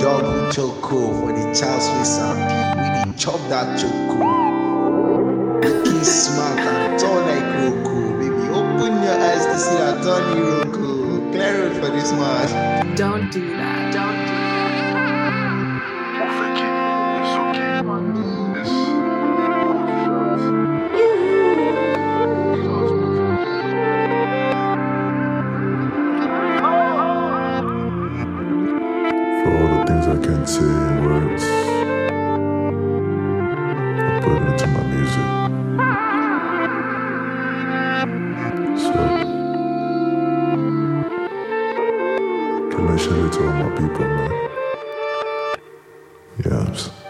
Double with choco for the Charles we sampy. We need chop that choco. I kiss smack and tall, like Roku. Baby, open your eyes to see that turn Roku. Clear it for this man. Don't do that. Things I can't say in words, I put it into my music. So, can I share it to all my people, man? Yes.